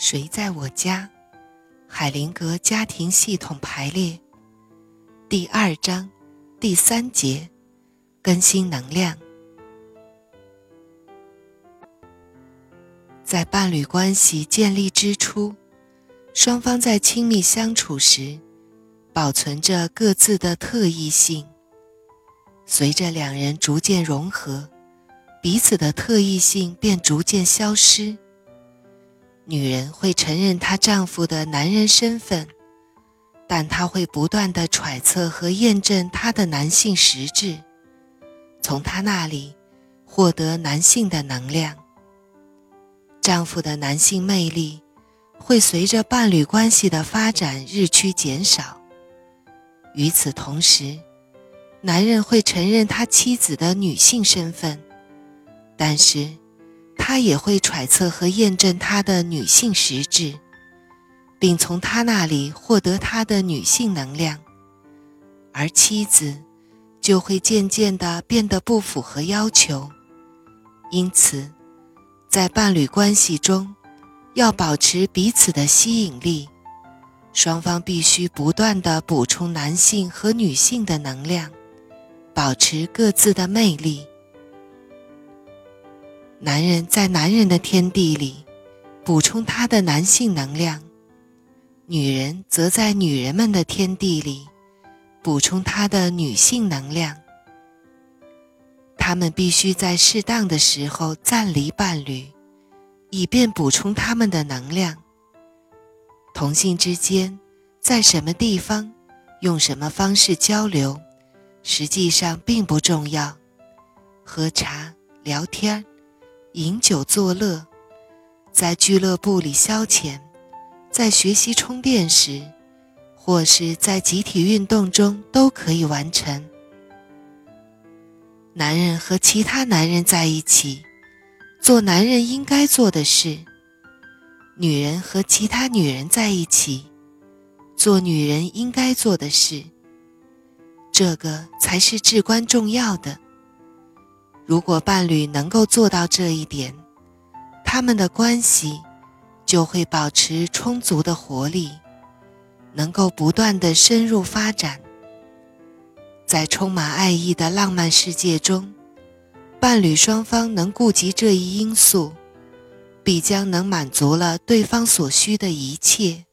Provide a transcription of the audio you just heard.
谁在我家？海灵格家庭系统排列第二章第三节：更新能量。在伴侣关系建立之初，双方在亲密相处时，保存着各自的特异性。随着两人逐渐融合，彼此的特异性便逐渐消失。女人会承认她丈夫的男人身份，但她会不断的揣测和验证他的男性实质，从他那里获得男性的能量。丈夫的男性魅力会随着伴侣关系的发展日趋减少。与此同时，男人会承认他妻子的女性身份，但是。他也会揣测和验证他的女性实质，并从他那里获得他的女性能量，而妻子就会渐渐地变得不符合要求。因此，在伴侣关系中，要保持彼此的吸引力，双方必须不断地补充男性和女性的能量，保持各自的魅力。男人在男人的天地里补充他的男性能量，女人则在女人们的天地里补充她的女性能量。他们必须在适当的时候暂离伴侣，以便补充他们的能量。同性之间在什么地方用什么方式交流，实际上并不重要。喝茶、聊天儿饮酒作乐，在俱乐部里消遣，在学习充电时，或是在集体运动中都可以完成。男人和其他男人在一起，做男人应该做的事；女人和其他女人在一起，做女人应该做的事。这个才是至关重要的。如果伴侣能够做到这一点，他们的关系就会保持充足的活力，能够不断的深入发展。在充满爱意的浪漫世界中，伴侣双方能顾及这一因素，必将能满足了对方所需的一切。